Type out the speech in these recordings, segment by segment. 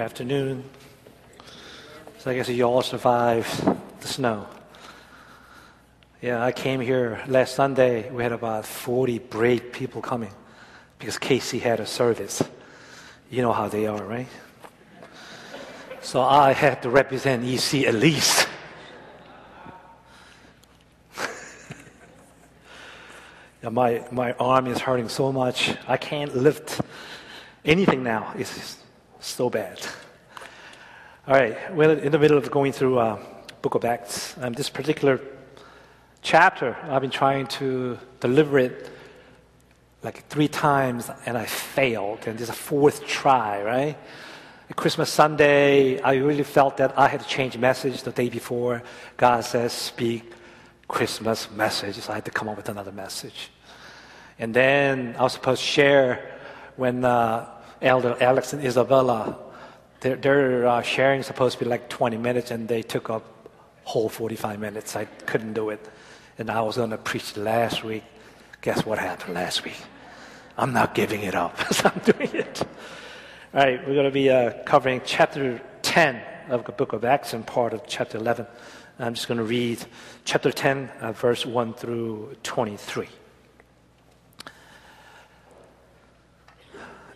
afternoon. So I guess you all survived the snow. Yeah, I came here last Sunday. We had about 40 brave people coming because Casey had a service. You know how they are, right? So I had to represent EC at least. yeah, my, my arm is hurting so much. I can't lift anything now. It's so bad. All right, we're in the middle of going through uh, Book of Acts. Um, this particular chapter, I've been trying to deliver it like three times, and I failed. And this is a fourth try, right? Christmas Sunday, I really felt that I had to change message the day before. God says, speak Christmas message. So I had to come up with another message. And then I was supposed to share when uh, Elder Alex and Isabella, their, their uh, sharing supposed to be like 20 minutes, and they took up whole 45 minutes. I couldn't do it. And I was going to preach last week. Guess what happened last week? I'm not giving it up. so I'm doing it. All right, we're going to be uh, covering chapter 10 of the book of Acts and part of chapter 11. I'm just going to read chapter 10, uh, verse 1 through 23.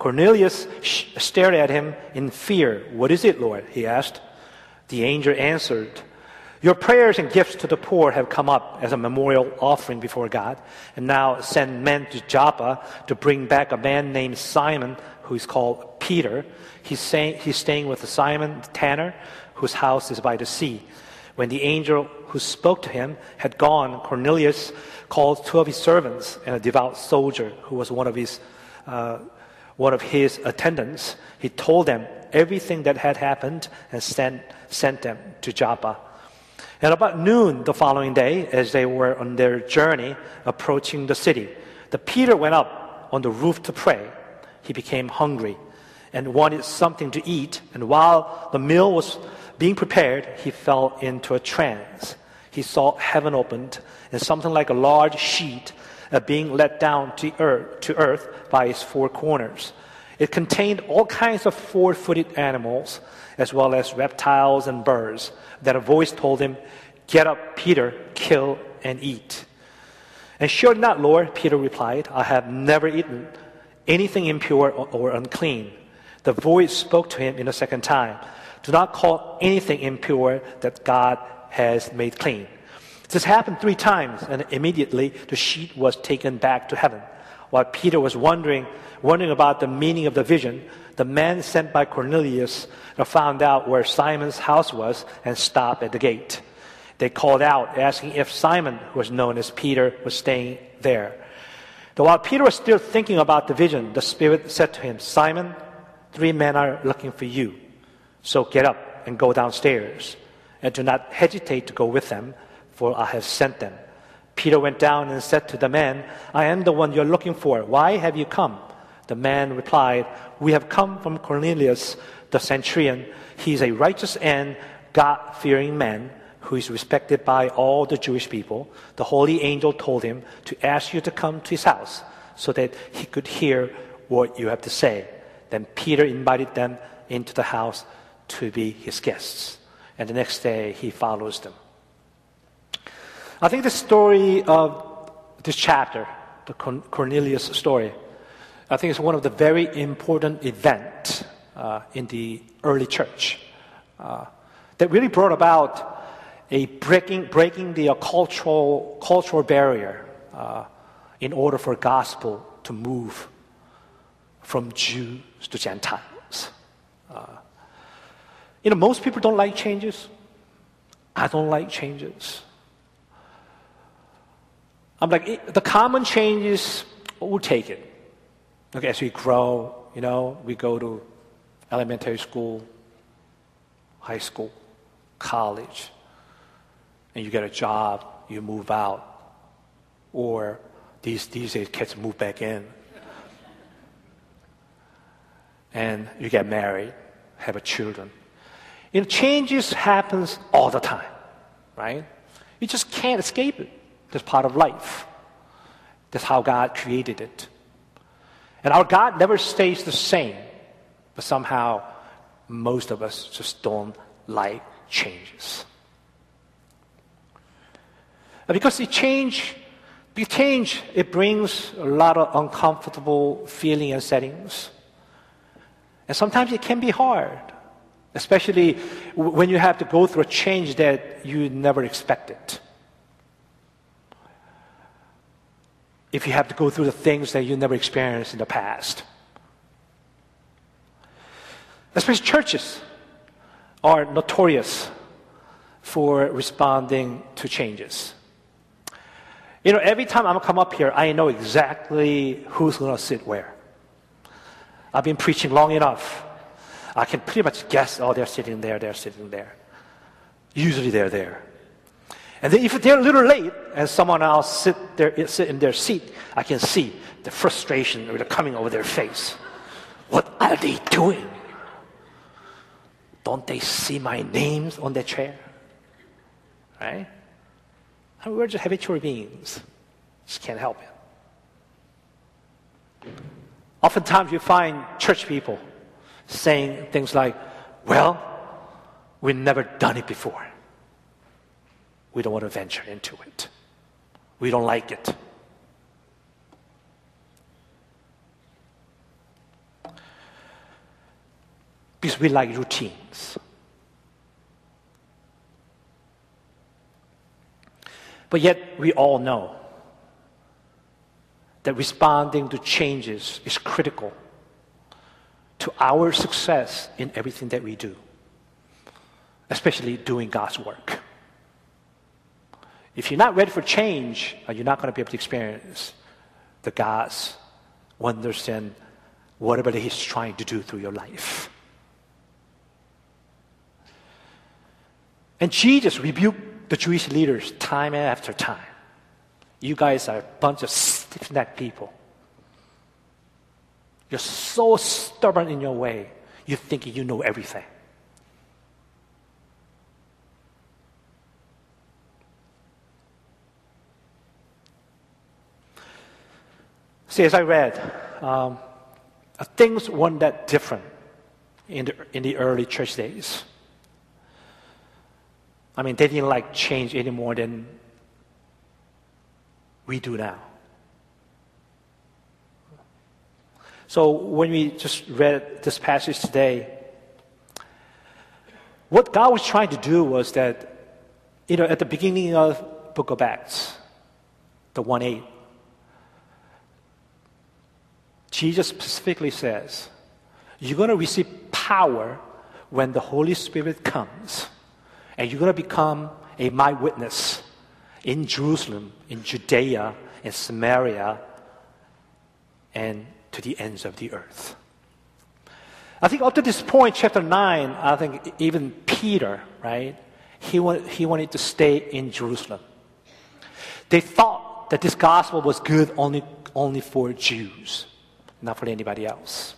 Cornelius stared at him in fear. What is it, Lord? he asked. The angel answered, Your prayers and gifts to the poor have come up as a memorial offering before God. And now send men to Joppa to bring back a man named Simon, who is called Peter. He's, he's staying with Simon the tanner, whose house is by the sea. When the angel who spoke to him had gone, Cornelius called two of his servants and a devout soldier who was one of his uh, one of his attendants, he told them everything that had happened and sent, sent them to Joppa. And about noon the following day, as they were on their journey approaching the city, the Peter went up on the roof to pray. He became hungry and wanted something to eat. And while the meal was being prepared, he fell into a trance. He saw heaven opened and something like a large sheet uh, being let down to earth, to earth by its four corners. It contained all kinds of four footed animals, as well as reptiles and birds. Then a voice told him, Get up, Peter, kill and eat. And sure not, Lord, Peter replied, I have never eaten anything impure or unclean. The voice spoke to him in a second time Do not call anything impure that God has made clean. This happened three times, and immediately the sheet was taken back to heaven. While Peter was wondering, wondering about the meaning of the vision, the man sent by Cornelius uh, found out where Simon's house was and stopped at the gate. They called out, asking if Simon, who was known as Peter, was staying there. But while Peter was still thinking about the vision, the Spirit said to him, Simon, three men are looking for you. So get up and go downstairs, and do not hesitate to go with them for I have sent them. Peter went down and said to the man, I am the one you're looking for. Why have you come? The man replied, We have come from Cornelius, the centurion. He is a righteous and God fearing man who is respected by all the Jewish people. The holy angel told him to ask you to come to his house so that he could hear what you have to say. Then Peter invited them into the house to be his guests. And the next day he follows them. I think the story of this chapter, the Cornelius story, I think it's one of the very important events uh, in the early church uh, that really brought about a breaking, breaking the uh, cultural, cultural barrier uh, in order for gospel to move from Jews to Gentiles. Uh, you know, most people don't like changes. I don't like changes. I'm like, eh, the common changes, we'll take it. Okay, as we grow, you know, we go to elementary school, high school, college, and you get a job, you move out, or these, these days kids move back in. And you get married, have a children. You know, changes happens all the time, right? You just can't escape it. That's part of life. That's how God created it. And our God never stays the same, but somehow most of us just don't like changes. Because it change, the change, it brings a lot of uncomfortable feeling and settings. And sometimes it can be hard, especially when you have to go through a change that you never expected. If you have to go through the things that you never experienced in the past. Especially churches are notorious for responding to changes. You know, every time I'm come up here, I know exactly who's going to sit where. I've been preaching long enough. I can pretty much guess, oh, they're sitting there, they're sitting there. Usually they're there. And then if they're a little late and someone else sit, there, sit in their seat, I can see the frustration coming over their face. What are they doing? Don't they see my names on the chair? Right? Mean, we're just habitual beings. Just can't help it. Oftentimes you find church people saying things like, well, we've never done it before. We don't want to venture into it. We don't like it. Because we like routines. But yet, we all know that responding to changes is critical to our success in everything that we do, especially doing God's work. If you're not ready for change, uh, you're not going to be able to experience the God's wonders and whatever He's trying to do through your life. And Jesus rebuked the Jewish leaders time after time. You guys are a bunch of stiff necked people. You're so stubborn in your way, you think you know everything. See, as I read, um, things weren't that different in the, in the early church days. I mean, they didn't like change any more than we do now. So when we just read this passage today, what God was trying to do was that, you know, at the beginning of Book of Acts, the 1 8, Jesus specifically says, You're going to receive power when the Holy Spirit comes, and you're going to become a my witness in Jerusalem, in Judea, in Samaria, and to the ends of the earth. I think up to this point, chapter 9, I think even Peter, right, he, want, he wanted to stay in Jerusalem. They thought that this gospel was good only, only for Jews not for anybody else.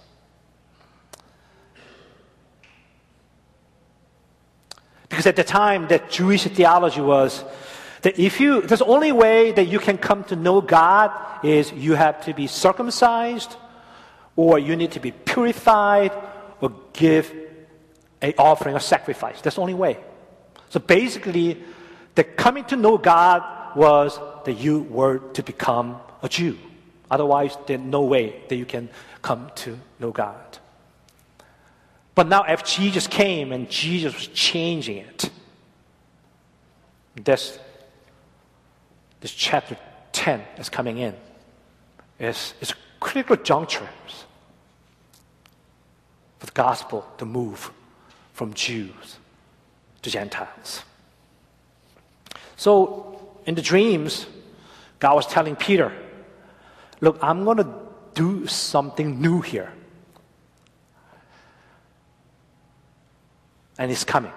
Because at the time, that Jewish theology was that if you, the only way that you can come to know God is you have to be circumcised, or you need to be purified, or give a offering, a sacrifice. That's the only way. So basically, the coming to know God was that you were to become a Jew. Otherwise, there's no way that you can come to know God. But now, if Jesus came and Jesus was changing it, this, this chapter 10 is coming in. It's, it's a critical juncture for the gospel to move from Jews to Gentiles. So, in the dreams, God was telling Peter, Look, I'm going to do something new here. And it's coming.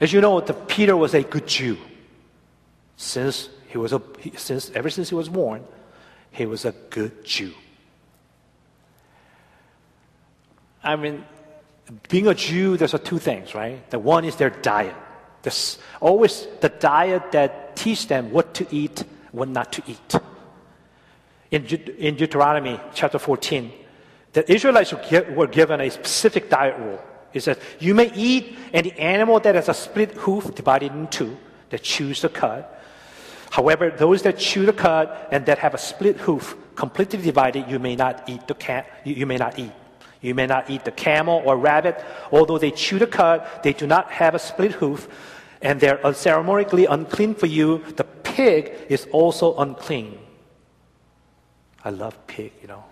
As you know, the Peter was a good Jew. Since he was a, since ever since he was born, he was a good Jew. I mean, being a Jew, there's two things, right? The one is their diet. There's always the diet that teach them what to eat, what not to eat. In, in Deuteronomy chapter 14, the Israelites were given a specific diet rule. It says, You may eat any animal that has a split hoof divided in two, that chews the cud. However, those that chew the cud and that have a split hoof completely divided, you may not eat the cat, you, may not eat. You may not eat the camel or rabbit, although they chew the cud, they do not have a split hoof, and they're ceremonially unclean for you. The pig is also unclean. I love pig, you know.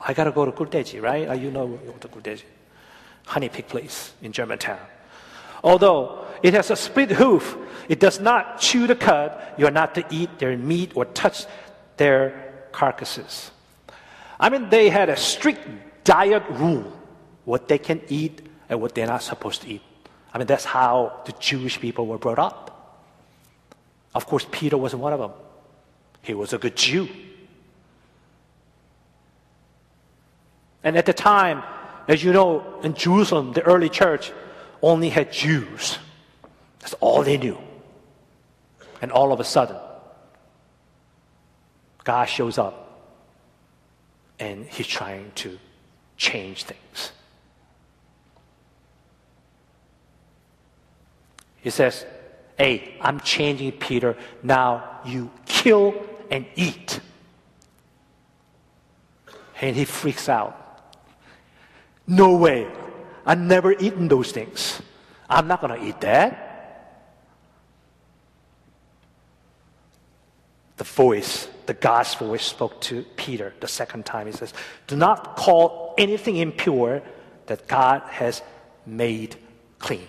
I gotta go to Guldeji, right? Uh, you know the Guldeji. Honey pig place in Germantown. Although it has a split hoof, it does not chew the cud. You are not to eat their meat or touch their carcasses. I mean, they had a strict diet rule what they can eat and what they're not supposed to eat. I mean, that's how the Jewish people were brought up. Of course, Peter wasn't one of them. He was a good Jew. And at the time, as you know, in Jerusalem, the early church only had Jews. That's all they knew. And all of a sudden, God shows up and he's trying to change things. He says, Hey, I'm changing Peter. Now you kill and eat. And he freaks out. No way. I've never eaten those things. I'm not going to eat that. The voice the God's voice spoke to Peter the second time. He says, Do not call anything impure that God has made clean.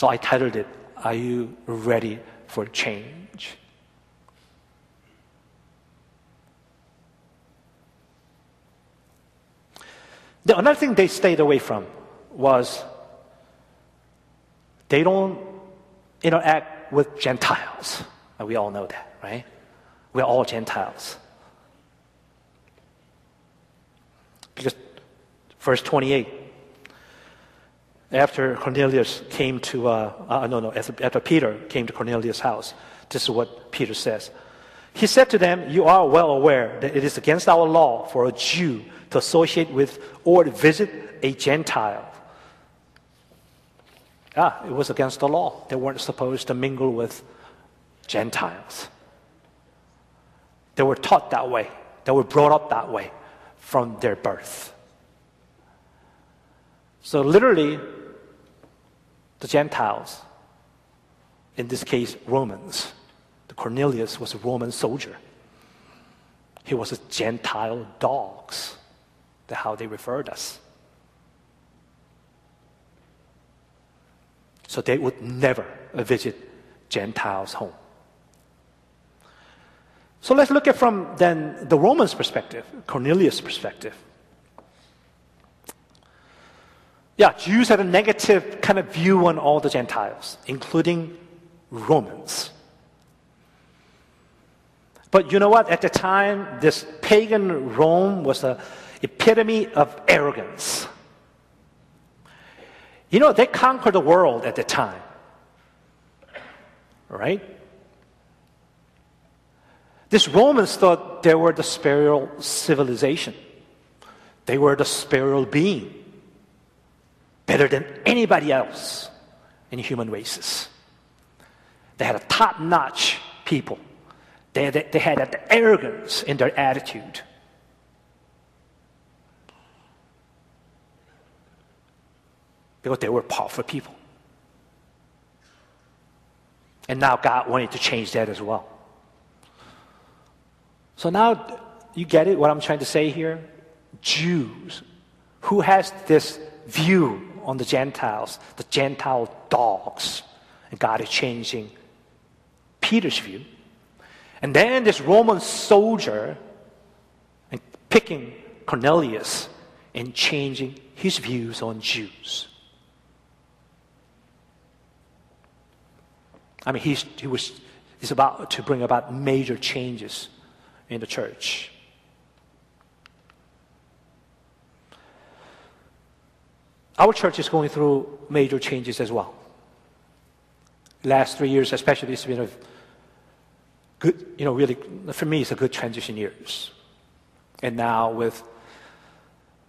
So I titled it, Are You Ready for Change? The another thing they stayed away from was they don't interact with Gentiles. And we all know that, right? We're all Gentiles. Because verse 28, after Cornelius came to, uh, uh, no, no, after, after Peter came to Cornelius' house, this is what Peter says. He said to them, You are well aware that it is against our law for a Jew to associate with or to visit a Gentile. Ah, it was against the law. They weren't supposed to mingle with Gentiles. They were taught that way, they were brought up that way from their birth. So, literally, the Gentiles, in this case, Romans, the Cornelius was a Roman soldier. He was a Gentile dogs. That's how they referred us. So they would never visit Gentiles' home. So let's look at from then the Romans' perspective, Cornelius' perspective. Yeah, Jews had a negative kind of view on all the Gentiles, including Romans. But you know what? At the time, this pagan Rome was the epitome of arrogance. You know, they conquered the world at the time. Right? These Romans thought they were the spiritual civilization. They were the spiritual being. Better than anybody else in human races. They had a top notch people. They, they, they had the arrogance in their attitude. because they were powerful people. And now God wanted to change that as well. So now you get it what I'm trying to say here? Jews who has this view on the Gentiles, the Gentile dogs, and God is changing Peter's view. And then this Roman soldier and picking Cornelius, and changing his views on Jews. I mean, he's, he was, he's about to bring about major changes in the church. Our church is going through major changes as well. Last three years, especially, it's been a good, you know, really, for me, it's a good transition years. And now with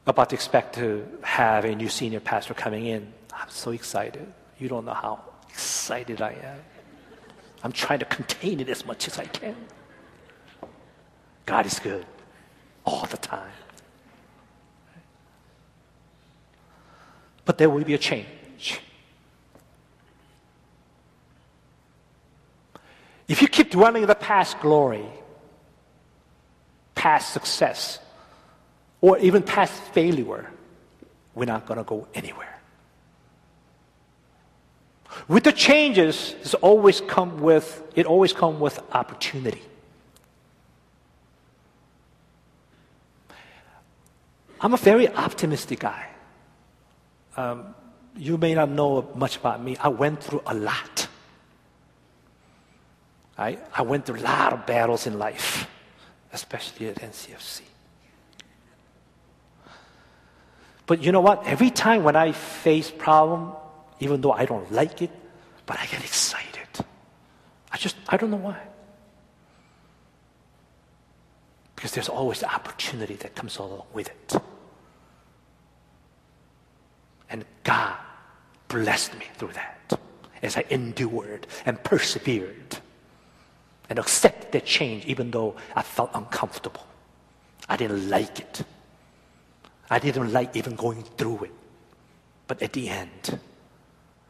about to expect to have a new senior pastor coming in, I'm so excited. You don't know how excited I am. I'm trying to contain it as much as I can. God is good all the time. But there will be a change. If you keep dwelling in the past glory, past success, or even past failure, we're not going to go anywhere. With the changes, it's always come with, it always come with opportunity. I'm a very optimistic guy. Um, you may not know much about me. I went through a lot. I, I went through a lot of battles in life, especially at NCFC. But you know what? Every time when I face problem, even though I don't like it, but I get excited. I just, I don't know why. Because there's always opportunity that comes along with it. And God blessed me through that as I endured and persevered and accepted that change even though I felt uncomfortable. I didn't like it. I didn't like even going through it. But at the end,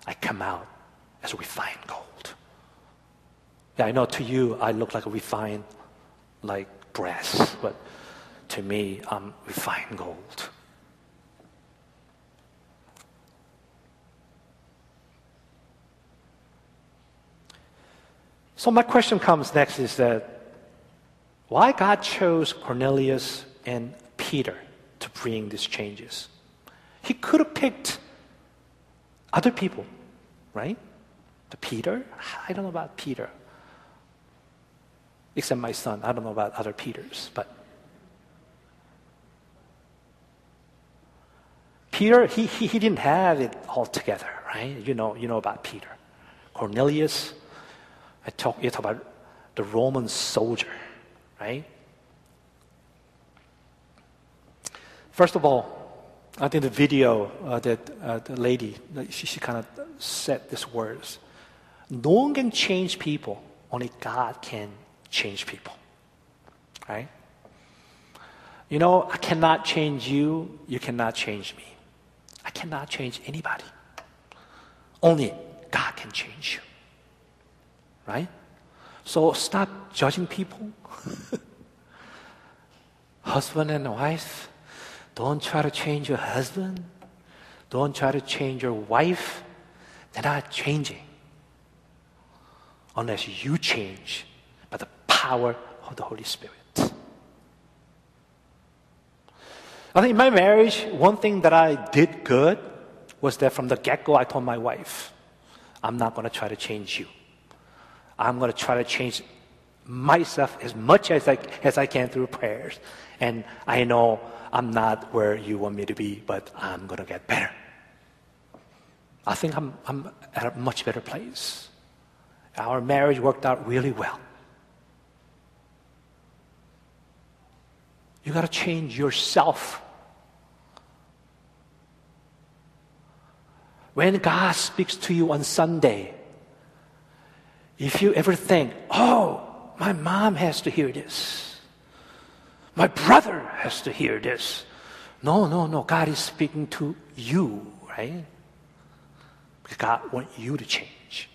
I come out as refined gold. Yeah, I know to you I look like a refined, like brass, but to me I'm refined gold. So my question comes next is that why God chose Cornelius and Peter to bring these changes? He could have picked other people, right? The Peter? I don't know about Peter. Except my son. I don't know about other Peters, but Peter, he, he, he didn't have it all together, right? You know, you know about Peter. Cornelius, I talk, you talk about the Roman soldier, right? First of all, I think the video uh, that uh, the lady, she, she kind of said these words. No one can change people, only God can change people. Right? You know, I cannot change you, you cannot change me. I cannot change anybody. Only God can change you. Right? So stop judging people. Husband and wife, don't try to change your husband. Don't try to change your wife. They're not changing unless you change by the power of the Holy Spirit. I think in my marriage, one thing that I did good was that from the get go, I told my wife, I'm not going to try to change you. I'm going to try to change myself as much as I, as I can through prayers. And I know I'm not where you want me to be, but I'm going to get better. I think I'm, I'm at a much better place. Our marriage worked out really well. You got to change yourself. When God speaks to you on Sunday, if you ever think, oh, my mom has to hear this, my brother has to hear this. No, no, no. God is speaking to you, right? Because God wants you to change.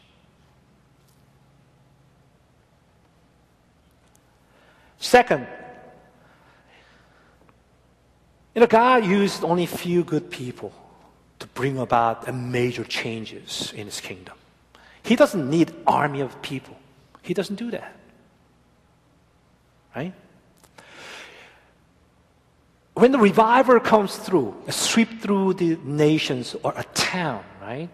Second, you know, God used only few good people to bring about major changes in His kingdom. He doesn't need army of people. He doesn't do that. Right? when the revival comes through, a sweep through the nations or a town, right?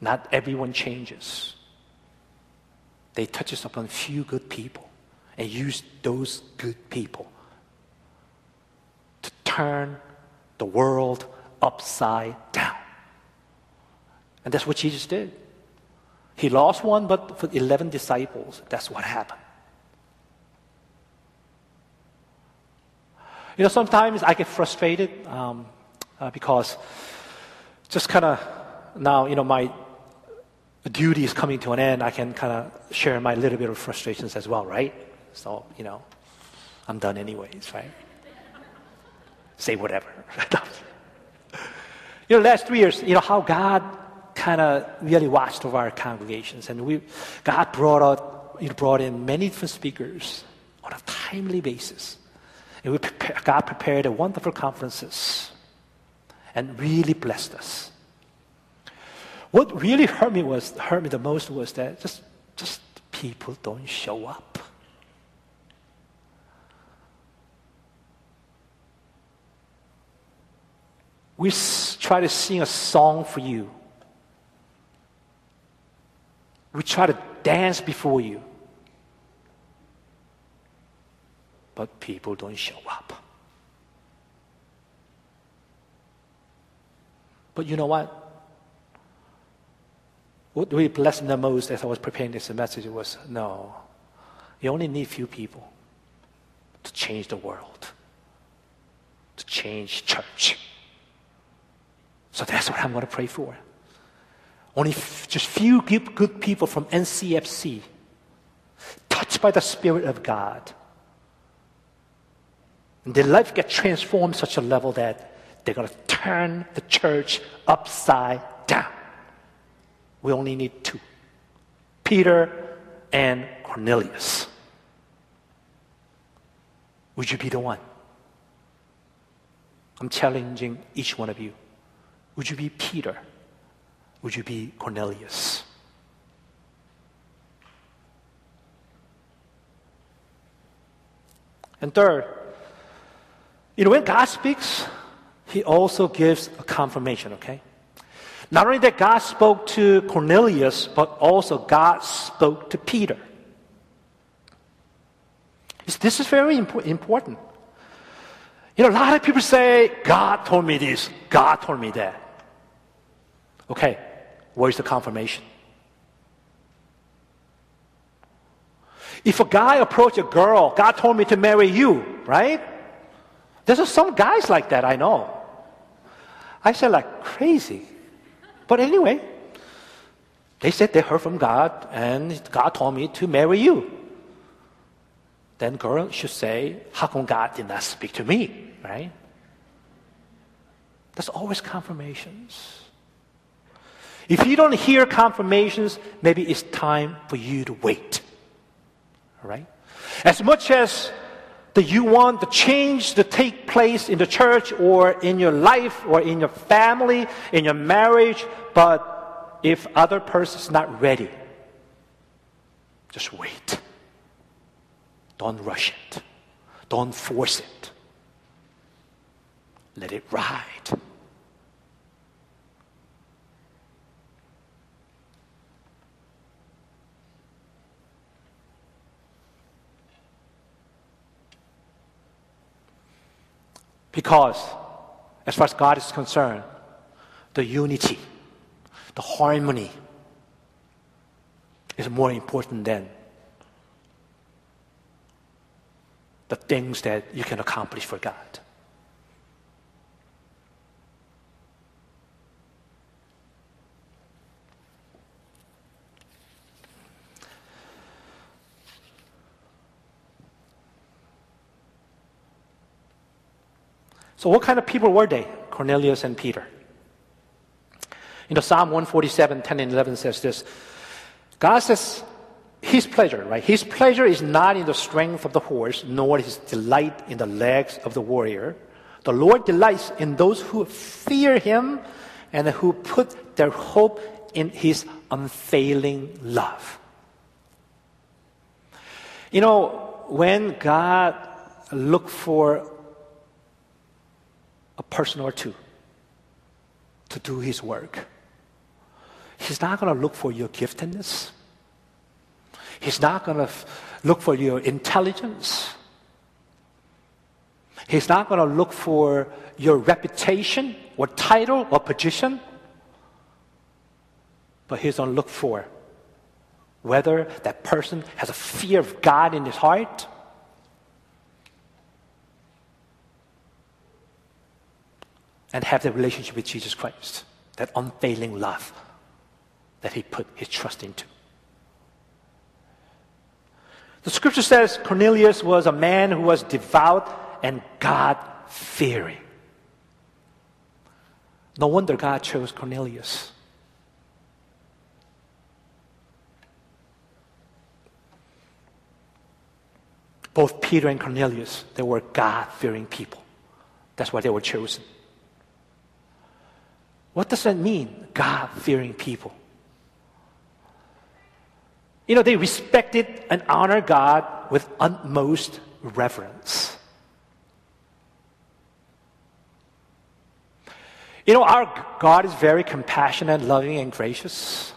Not everyone changes. They touches upon few good people and use those good people to turn the world upside down. And that's what Jesus did. He lost one, but for 11 disciples, that's what happened. You know, sometimes I get frustrated um, uh, because just kind of now, you know, my duty is coming to an end. I can kind of share my little bit of frustrations as well, right? So, you know, I'm done anyways, right? Say whatever. you know, last three years, you know, how God kind of really watched over our congregations. And we, God brought out, you know, brought in many different speakers on a timely basis. And we prepare, God prepared a wonderful conferences and really blessed us. What really hurt me was hurt me the most was that just just people don't show up. We try to sing a song for you. We try to dance before you. but people don't show up. But you know what? What really blessed the most as I was preparing this message was no, you only need few people to change the world, to change church. So that's what I'm going to pray for. Only f- just few good people from NCFC, touched by the Spirit of God and their life get transformed such a level that they're going to turn the church upside down. We only need two Peter and Cornelius. Would you be the one? I'm challenging each one of you. Would you be Peter? Would you be Cornelius? And third, you know, when God speaks, He also gives a confirmation, okay? Not only that God spoke to Cornelius, but also God spoke to Peter. This is very important. You know, a lot of people say, God told me this, God told me that. Okay, where's the confirmation? If a guy approached a girl, God told me to marry you, right? There's some guys like that, I know. I said, like crazy. But anyway, they said they heard from God and God told me to marry you. Then girl should say, how come God did not speak to me, right? There's always confirmations. If you don't hear confirmations, maybe it's time for you to wait. All right? As much as that you want the change to take place in the church or in your life or in your family, in your marriage, but if other person is not ready, just wait. Don't rush it. Don't force it. Let it ride. Because, as far as God is concerned, the unity, the harmony is more important than the things that you can accomplish for God. So, what kind of people were they? Cornelius and Peter. You know, Psalm 147, 10 and 11 says this God says, His pleasure, right? His pleasure is not in the strength of the horse, nor his delight in the legs of the warrior. The Lord delights in those who fear Him and who put their hope in His unfailing love. You know, when God looked for a person or two to do his work. He's not going to look for your giftedness. He's not going to look for your intelligence. He's not going to look for your reputation or title or position. But he's going to look for whether that person has a fear of God in his heart and have that relationship with Jesus Christ, that unfailing love that he put his trust into. The scripture says Cornelius was a man who was devout and God fearing. No wonder God chose Cornelius. Both Peter and Cornelius, they were God fearing people. That's why they were chosen. What does that mean, God fearing people? You know, they respected and honored God with utmost reverence. You know, our God is very compassionate, loving, and gracious.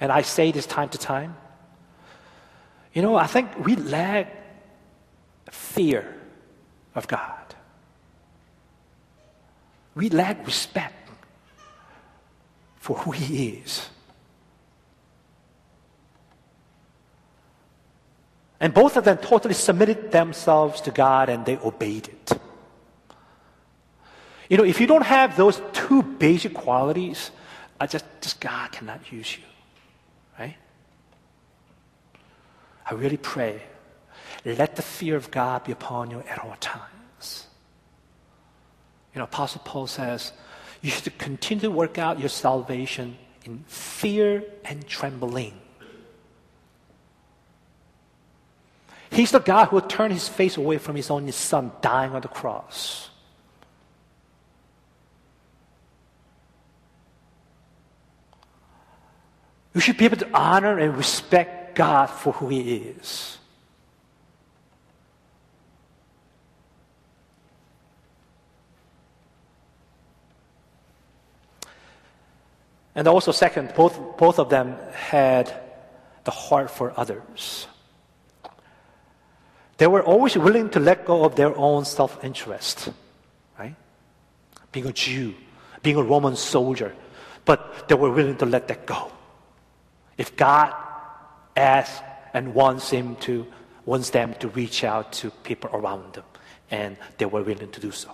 And I say this time to time. You know, I think we lack fear of God. We lack respect for who He is. And both of them totally submitted themselves to God and they obeyed it. You know, if you don't have those two basic qualities, I just, just God cannot use you. Right? I really pray. Let the fear of God be upon you at all times. You know, Apostle Paul says, you should continue to work out your salvation in fear and trembling. He's the God who turned his face away from his only son dying on the cross. You should be able to honor and respect God for who he is. And also, second, both, both of them had the heart for others. They were always willing to let go of their own self interest, right? Being a Jew, being a Roman soldier, but they were willing to let that go. If God asks and wants him to, wants them to reach out to people around them, and they were willing to do so.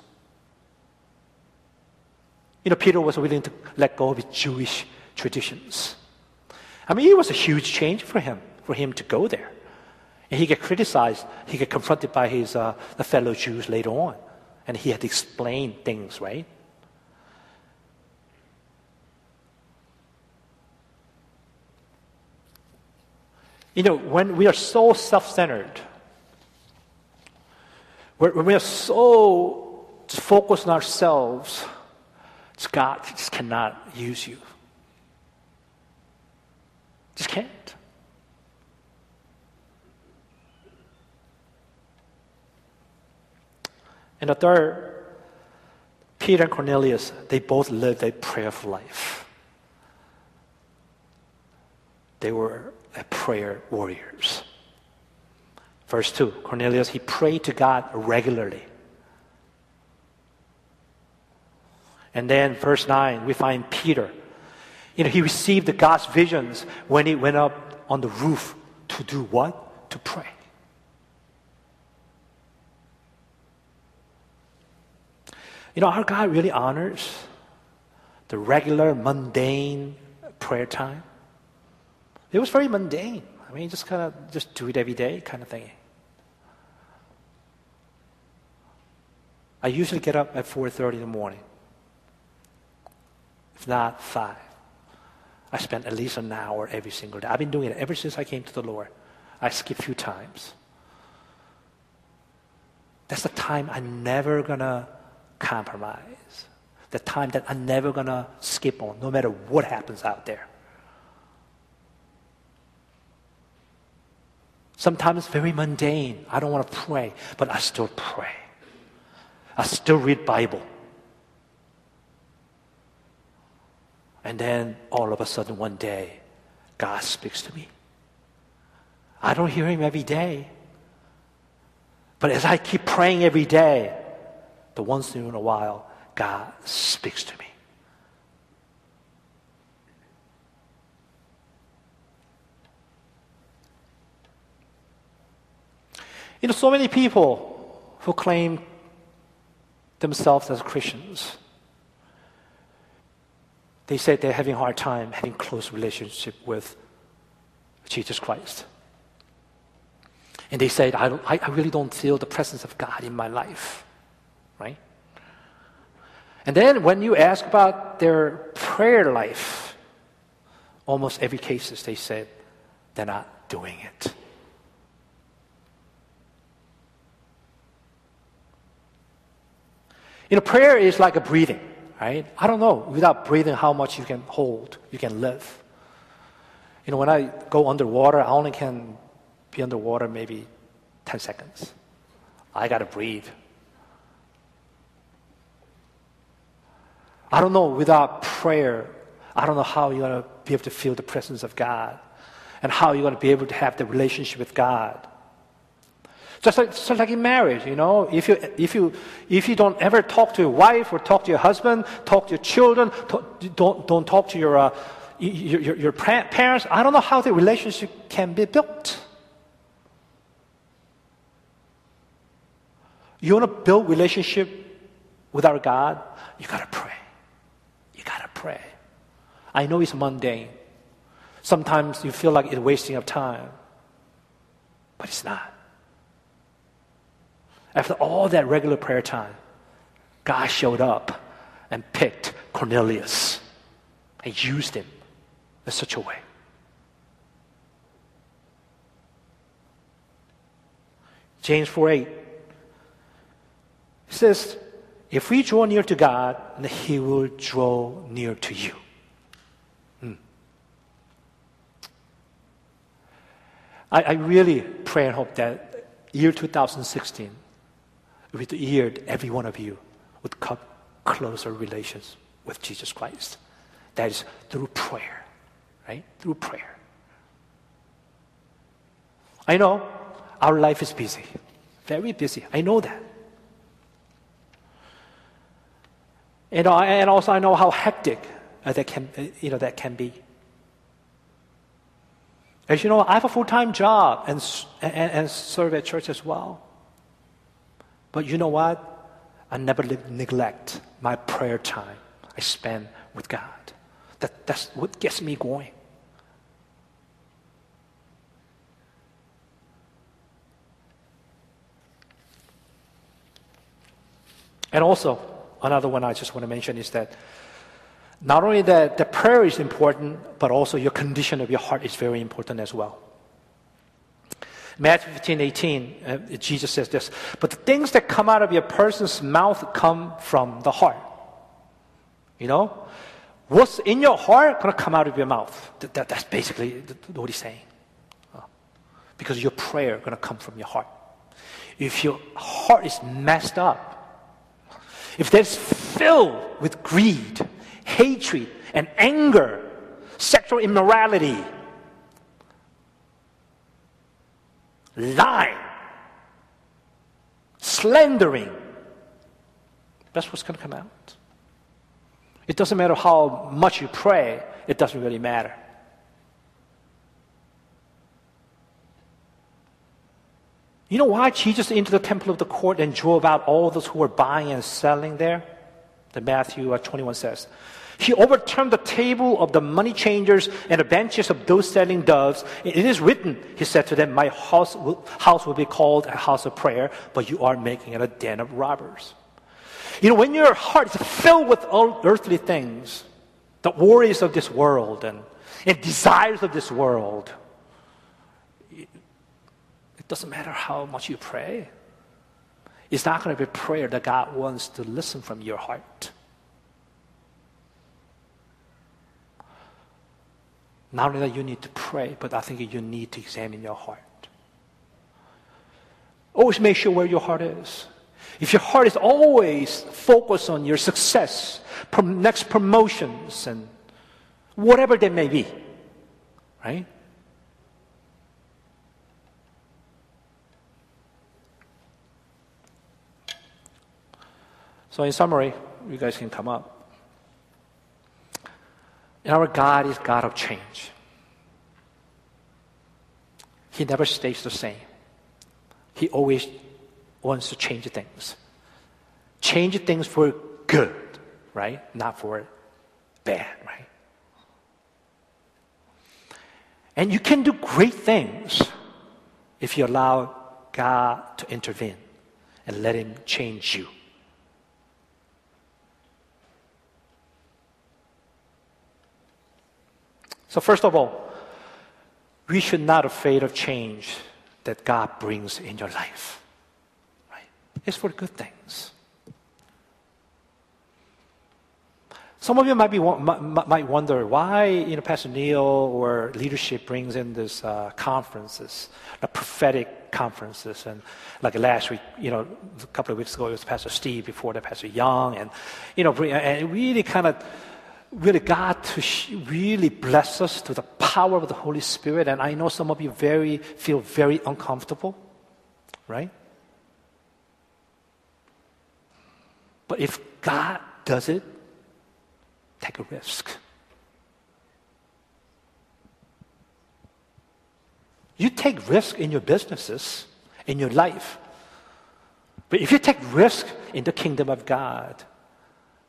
You know, Peter was willing to let go of his Jewish traditions. I mean, it was a huge change for him, for him to go there. And he get criticized, he get confronted by his uh, the fellow Jews later on. And he had to explain things, right? You know, when we are so self centered, when we are so focused on ourselves, God just cannot use you. Just can't. And the third, Peter and Cornelius, they both lived a prayerful life. They were a prayer warriors. Verse 2 Cornelius, he prayed to God regularly. And then verse 9, we find Peter. You know, he received God's visions when he went up on the roof to do what? To pray. You know, our God really honors the regular, mundane prayer time. It was very mundane. I mean, just kind of just do it every day kind of thing. I usually get up at 4.30 in the morning not five. I spend at least an hour every single day. I've been doing it ever since I came to the Lord. I skip a few times. That's the time I'm never gonna compromise. The time that I'm never gonna skip on, no matter what happens out there. Sometimes it's very mundane. I don't want to pray, but I still pray. I still read Bible. And then all of a sudden one day, God speaks to me. I don't hear him every day. But as I keep praying every day, the once in a while, God speaks to me. You know, so many people who claim themselves as Christians, they said they're having a hard time having close relationship with Jesus Christ. And they said, I, I, I really don't feel the presence of God in my life. Right? And then when you ask about their prayer life, almost every cases they said they're not doing it. You know, prayer is like a breathing, right? I don't know, without breathing, how much you can hold, you can live. You know, when I go underwater, I only can be underwater maybe 10 seconds. I got to breathe. I don't know, without prayer, I don't know how you're going to be able to feel the presence of God and how you're going to be able to have the relationship with God. Just like, just like in marriage, you know, if you, if, you, if you don't ever talk to your wife or talk to your husband, talk to your children, talk, don't, don't talk to your, uh, your, your, your parents, I don't know how the relationship can be built. You want to build relationship with our God, you got to pray. You got to pray. I know it's mundane. Sometimes you feel like it's wasting of time, but it's not. After all that regular prayer time, God showed up and picked Cornelius and used him in such a way. James 4 8 says, If we draw near to God, then He will draw near to you. Hmm. I, I really pray and hope that year 2016 with the year every one of you would come closer relations with Jesus Christ. That is through prayer, right? Through prayer. I know our life is busy, very busy. I know that. And, and also I know how hectic uh, that can, uh, you know, that can be. As you know, I have a full-time job and, and, and serve at church as well. But you know what? I never neglect my prayer time I spend with God. That, that's what gets me going. And also, another one I just want to mention is that not only that the prayer is important, but also your condition of your heart is very important as well. Matthew 15, 18, uh, Jesus says this, but the things that come out of your person's mouth come from the heart. You know? What's in your heart gonna come out of your mouth. That, that, that's basically what he's saying. Uh, because your prayer gonna come from your heart. If your heart is messed up, if that's filled with greed, hatred, and anger, sexual immorality, lying, slandering. That's what's going to come out. It doesn't matter how much you pray, it doesn't really matter. You know why Jesus entered the temple of the court and drove out all those who were buying and selling there? The Matthew uh, 21 says. He overturned the table of the money changers and the benches of those selling doves. It is written, he said to them, My house will, house will be called a house of prayer, but you are making it a den of robbers. You know, when your heart is filled with all earthly things, the worries of this world and, and desires of this world, it doesn't matter how much you pray. It's not going to be prayer that God wants to listen from your heart. Not only that you need to pray, but I think you need to examine your heart. Always make sure where your heart is. if your heart is always focused on your success, next promotions, and whatever they may be, right? So, in summary, you guys can come up. Our God is God of change. He never stays the same. He always wants to change things. Change things for good, right? Not for bad, right? And you can do great things if you allow God to intervene and let Him change you. So, first of all, we should not afraid of change that God brings in your life. Right? It's for good things. Some of you might, be, might wonder why you know, Pastor Neil or leadership brings in these uh, conferences, the prophetic conferences. And like last week, you know, a couple of weeks ago, it was Pastor Steve, before that, Pastor Young. And, you know, and really kind of really God to really bless us to the power of the Holy Spirit. And I know some of you very feel very uncomfortable, right? But if God does it, take a risk. You take risk in your businesses, in your life. But if you take risk in the kingdom of God,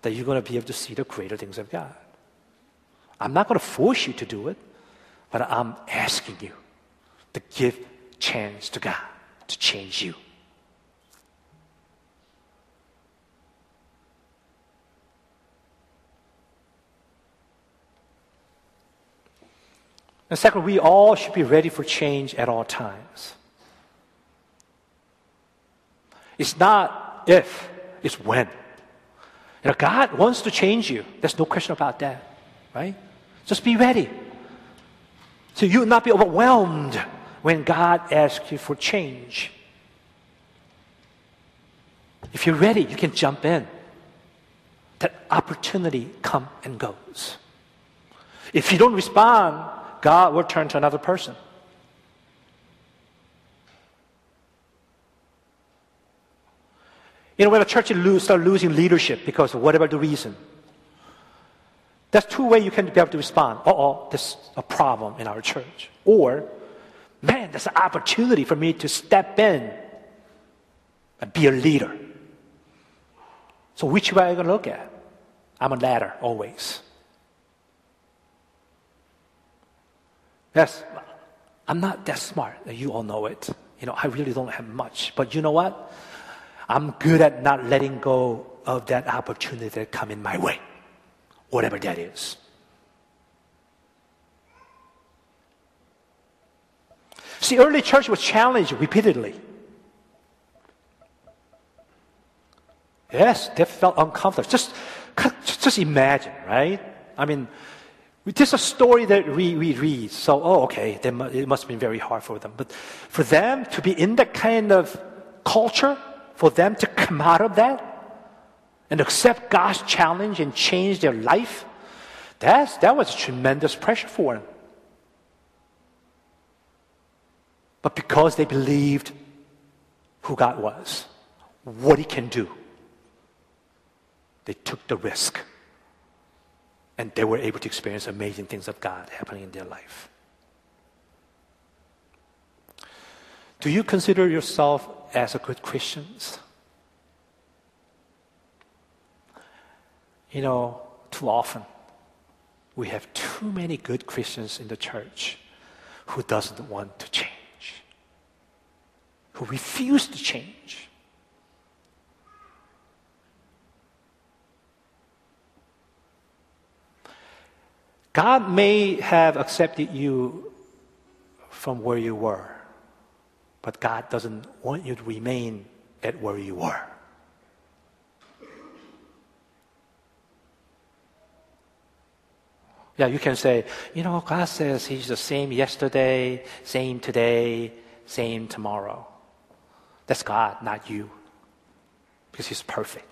that you're going to be able to see the greater things of God. I'm not going to force you to do it, but I'm asking you to give chance to God to change you. And second, we all should be ready for change at all times. It's not if, it's when. God wants to change you. There's no question about that, right? Just be ready. So you will not be overwhelmed when God asks you for change. If you're ready, you can jump in. That opportunity come and goes. If you don't respond, God will turn to another person. You know, when a church lose, start losing leadership because of whatever the reason, that's two ways you can be able to respond. oh, there's a problem in our church. Or, man, there's an opportunity for me to step in and be a leader. So which way are you going to look at? I'm a ladder, always. Yes, I'm not that smart. You all know it. You know, I really don't have much. But you know what? I'm good at not letting go of that opportunity that come in my way, whatever that is. See, early church was challenged repeatedly. Yes, they felt uncomfortable. Just, just imagine, right? I mean, is a story that we, we read. So, oh, okay, they, it must have been very hard for them. But for them to be in that kind of culture, for them to come out of that and accept God's challenge and change their life, that's, that was tremendous pressure for them. But because they believed who God was, what He can do, they took the risk. And they were able to experience amazing things of God happening in their life. Do you consider yourself as a good Christians? You know, too often we have too many good Christians in the church who doesn't want to change, who refuse to change. God may have accepted you from where you were. But God doesn't want you to remain at where you were. Yeah, you can say, you know, God says He's the same yesterday, same today, same tomorrow. That's God, not you. because He's perfect.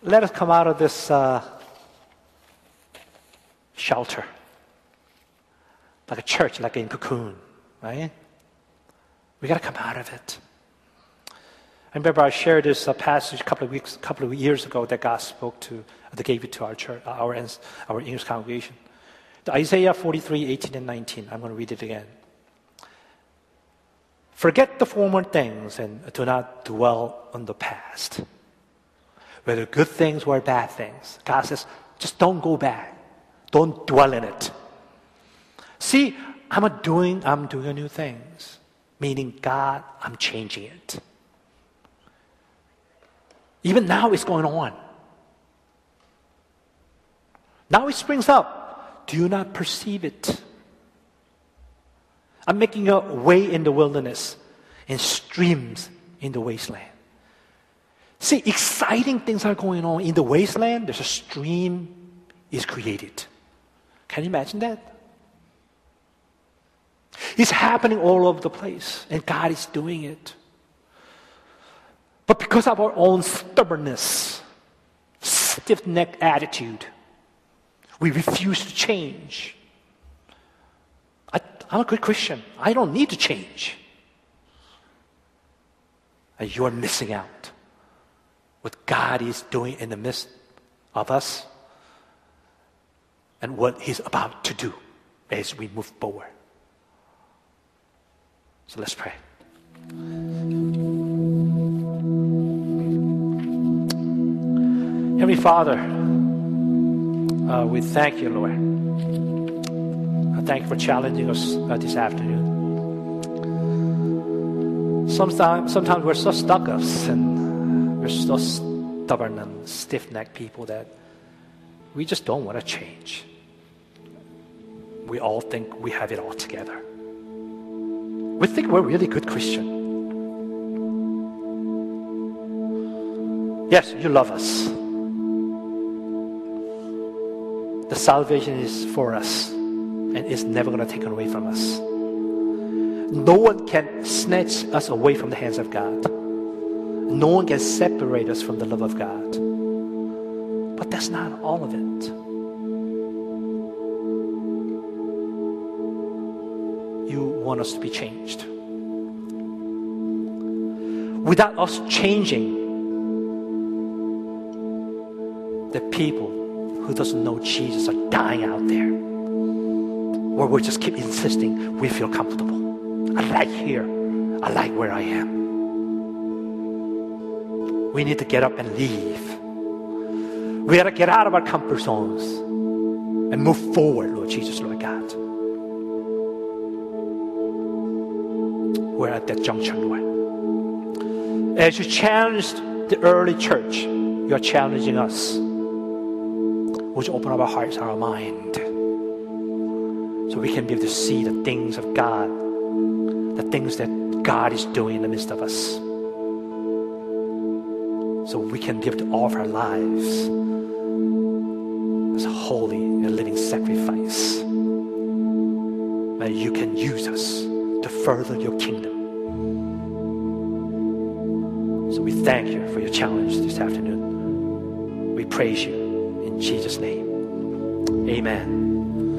Let us come out of this uh, shelter like a church, like in cocoon, right? We got to come out of it. I remember I shared this uh, passage a couple of weeks, a couple of years ago that God spoke to, that gave it to our church, our, our English congregation. The Isaiah 43, 18 and 19. I'm going to read it again. Forget the former things and do not dwell on the past. Whether good things or bad things. God says, just don't go back. Don't dwell in it. See, I'm doing, I'm doing new things. Meaning, God, I'm changing it. Even now it's going on. Now it springs up. Do you not perceive it? I'm making a way in the wilderness and streams in the wasteland. See, exciting things are going on in the wasteland. There's a stream is created. Can you imagine that? It's happening all over the place, and God is doing it. But because of our own stubbornness, stiff necked attitude, we refuse to change. I, am a good Christian. I don't need to change. And you're missing out. What God is doing in the midst of us and what He's about to do as we move forward. So let's pray. Heavenly Father, uh, we thank you, Lord. I thank you for challenging us uh, this afternoon. Sometimes, sometimes we're so stuck up and we're so stubborn and stiff-necked people that we just don't want to change. We all think we have it all together. We think we're really good Christian. Yes, you love us. The salvation is for us and it's never going to take away from us. No one can snatch us away from the hands of God. No one can separate us from the love of God. But that's not all of it. Want us to be changed. Without us changing, the people who doesn't know Jesus are dying out there. Or we just keep insisting we feel comfortable. I like here. I like where I am. We need to get up and leave. We got to get out of our comfort zones and move forward, Lord Jesus, Lord God. We're at that junction, Lord. As you challenged the early church, you're challenging us. Would you open up our hearts and our mind so we can be able to see the things of God, the things that God is doing in the midst of us. So we can be able to offer our lives as a holy and living sacrifice. That you can use us to further your kingdom. Thank you for your challenge this afternoon. We praise you in Jesus' name. Amen.